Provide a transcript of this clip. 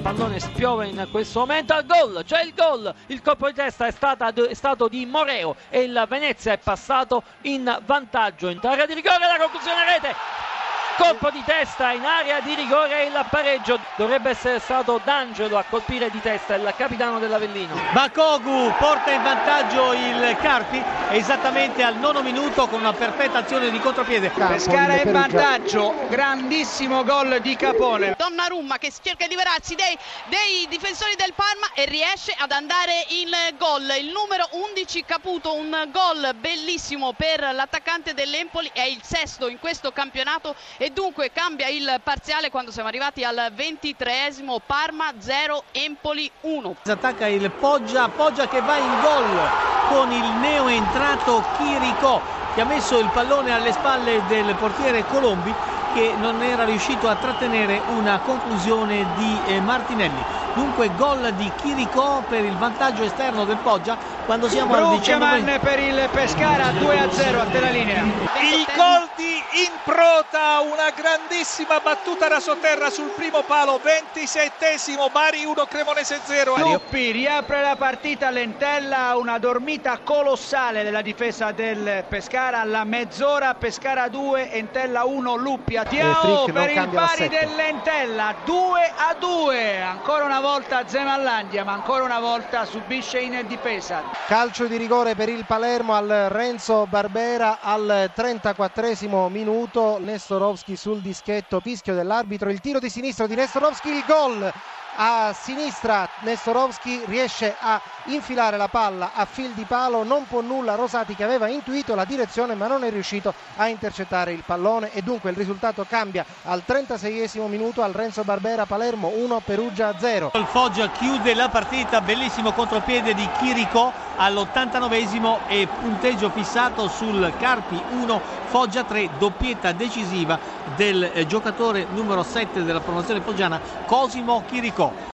pallone spiove in questo momento. Al gol, c'è il gol, il colpo di testa è, stata, è stato di Moreo e il Venezia è passato in vantaggio. In area di rigore, la conclusione rete colpo di testa in area di rigore il pareggio dovrebbe essere stato D'Angelo a colpire di testa il capitano dell'Avellino. Bakogu porta in vantaggio il Carpi esattamente al nono minuto con una perfetta azione di contropiede. Pescara in vantaggio grandissimo gol di Capone. Donnarumma che cerca di liberarsi dei, dei difensori del Parma e riesce ad andare in gol. Il numero 11 Caputo un gol bellissimo per l'attaccante dell'Empoli è il sesto in questo campionato e dunque cambia il parziale quando siamo arrivati al ventitreesimo Parma 0 Empoli 1 attacca il Poggia Poggia che va in gol con il neo entrato Chirico che ha messo il pallone alle spalle del portiere Colombi che non era riuscito a trattenere una conclusione di eh, Martinelli dunque gol di Chirico per il vantaggio esterno del Poggia quando siamo al 19 per il Pescara 2 a 0 a te la linea. Il gol di Improta una grandissima battuta da sotterra sul primo palo 27esimo Bari 1 Cremonese 0 Luppi riapre la partita Lentella una dormita colossale della difesa del Pescara alla mezz'ora Pescara 2 Entella 1 Luppi a Tiao per il Bari dell'Entella 2 a 2 ancora una volta Zemallandia ma ancora una volta subisce in difesa. Calcio di rigore per il Palermo al Renzo Barbera al 34esimo minuto. Nestorovski sul dischetto fischio dell'arbitro il tiro di sinistro di Nestorovski il gol a sinistra Nestorovski riesce a infilare la palla a fil di palo non può nulla Rosati che aveva intuito la direzione ma non è riuscito a intercettare il pallone e dunque il risultato cambia al 36esimo minuto al Renzo Barbera Palermo 1 Perugia 0 il Foggia chiude la partita bellissimo contropiede di Chirico all'89esimo e punteggio fissato sul Carpi 1 Foggia 3 doppietta decisiva del eh, giocatore numero 7 della promozione foggiana Cosimo Chirico